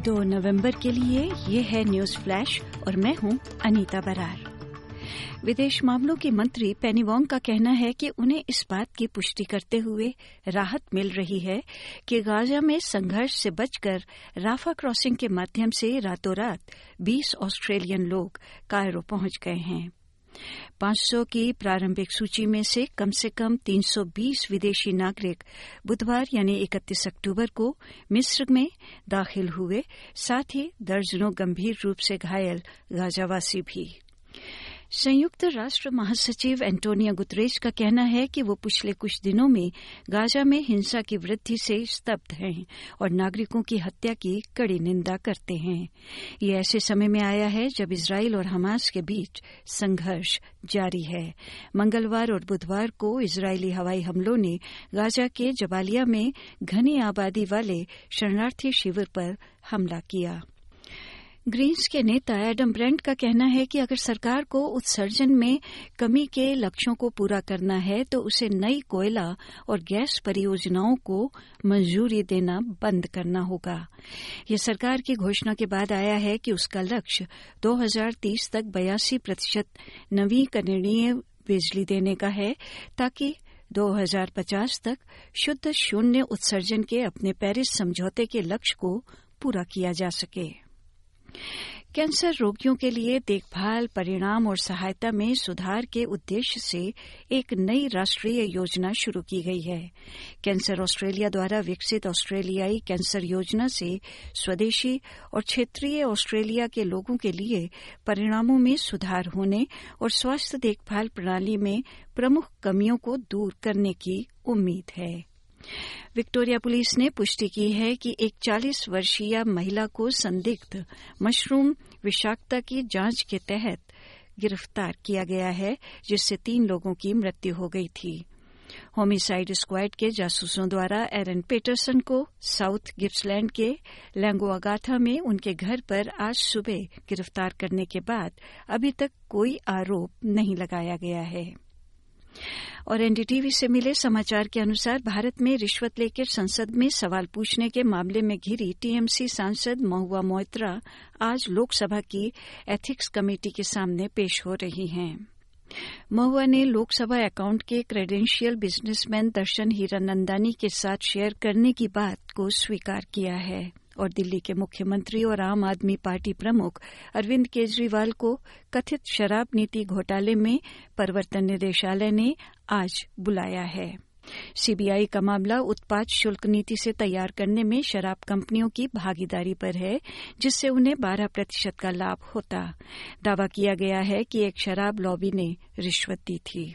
दो नवंबर के लिए ये है न्यूज़ फ्लैश और मैं हूँ अनीता बरार। विदेश मामलों के मंत्री पेनी वोंग का कहना है कि उन्हें इस बात की पुष्टि करते हुए राहत मिल रही है कि गाजा में संघर्ष से बचकर राफा क्रॉसिंग के माध्यम से रातों रात 20 ऑस्ट्रेलियन लोग कायरो पहुँच गए हैं। 500 की प्रारंभिक सूची में से कम से कम 320 विदेशी नागरिक बुधवार यानी 31 अक्टूबर को मिस्र में दाखिल हुए, साथ ही दर्जनों गंभीर रूप से घायल गाजावासी भी। संयुक्त राष्ट्र महासचिव एंटोनिया गुतरेश का कहना है कि वो पिछले कुछ दिनों में गाजा में हिंसा की वृद्धि से स्तब्ध हैं और नागरिकों की हत्या की कड़ी निंदा करते हैं। ये ऐसे समय में आया है जब इसराइल और हमास के बीच संघर्ष जारी है। मंगलवार और बुधवार को इसराइली हवाई हमलों ने गाजा के जबालिया में घनी आबादी वाले शरणार्थी शिविर पर हमला किया। ग्रीन्स के नेता एडम ब्रेंट का कहना है कि अगर सरकार को उत्सर्जन में कमी के लक्ष्यों को पूरा करना है तो उसे नई कोयला और गैस परियोजनाओं को मंजूरी देना बंद करना होगा। यह सरकार की घोषणा के बाद आया है कि उसका लक्ष्य 2030 तक बयासी प्रतिशत नवीकरणीय बिजली देने का है, ताकि 2050 तक शुद्ध शून्य उत्सर्जन के अपने पेरिस समझौते के लक्ष्य को पूरा किया जा सके। कैंसर रोगियों के लिए देखभाल, परिणाम और सहायता में सुधार के उद्देश्य से एक नई राष्ट्रीय योजना शुरू की गई है। कैंसर ऑस्ट्रेलिया द्वारा विकसित ऑस्ट्रेलियाई कैंसर योजना से स्वदेशी और क्षेत्रीय ऑस्ट्रेलिया के लोगों के लिए परिणामों में सुधार होने और स्वास्थ्य देखभाल प्रणाली में प्रमुख कमियों को दूर करने की उम्मीद है। विक्टोरिया पुलिस ने पुष्टि की है कि एक 40 वर्षीय महिला को संदिग्ध मशरूम विषाक्तता की जाँच के तहत गिरफ़्तार किया गया है, जिससे तीन लोगों की मृत्यु हो गई थी। होमिसाइड स्क्वाड के जासूसों द्वारा एरन पेटरसन को साउथ गिप्सलैंड के लैंगोआगाथा में उनके घर पर आज सुबह गिरफ़्तार करने के बाद अभी तक कोई आरोप नहीं लगाया गया है। और एनडीटीवी से मिले समाचार के अनुसार भारत में रिश्वत लेकर संसद में सवाल पूछने के मामले में घिरी टीएमसी सांसद महुआ मोइत्रा आज लोकसभा की एथिक्स कमेटी के सामने पेश हो रही हैं। महुआ ने लोकसभा अकाउंट के क्रेडेंशियल बिजनेसमैन दर्शन हीरानंदानी के साथ शेयर करने की बात को स्वीकार किया है। और दिल्ली के मुख्यमंत्री और आम आदमी पार्टी प्रमुख अरविंद केजरीवाल को कथित शराब नीति घोटाले में प्रवर्तन निदेशालय ने आज बुलाया है। सीबीआई का मामला उत्पाद शुल्क नीति से तैयार करने में शराब कंपनियों की भागीदारी पर है, जिससे उन्हें 12 प्रतिशत का लाभ होता। दावा किया गया है कि एक शराब लॉबी ने रिश्वत दी थी।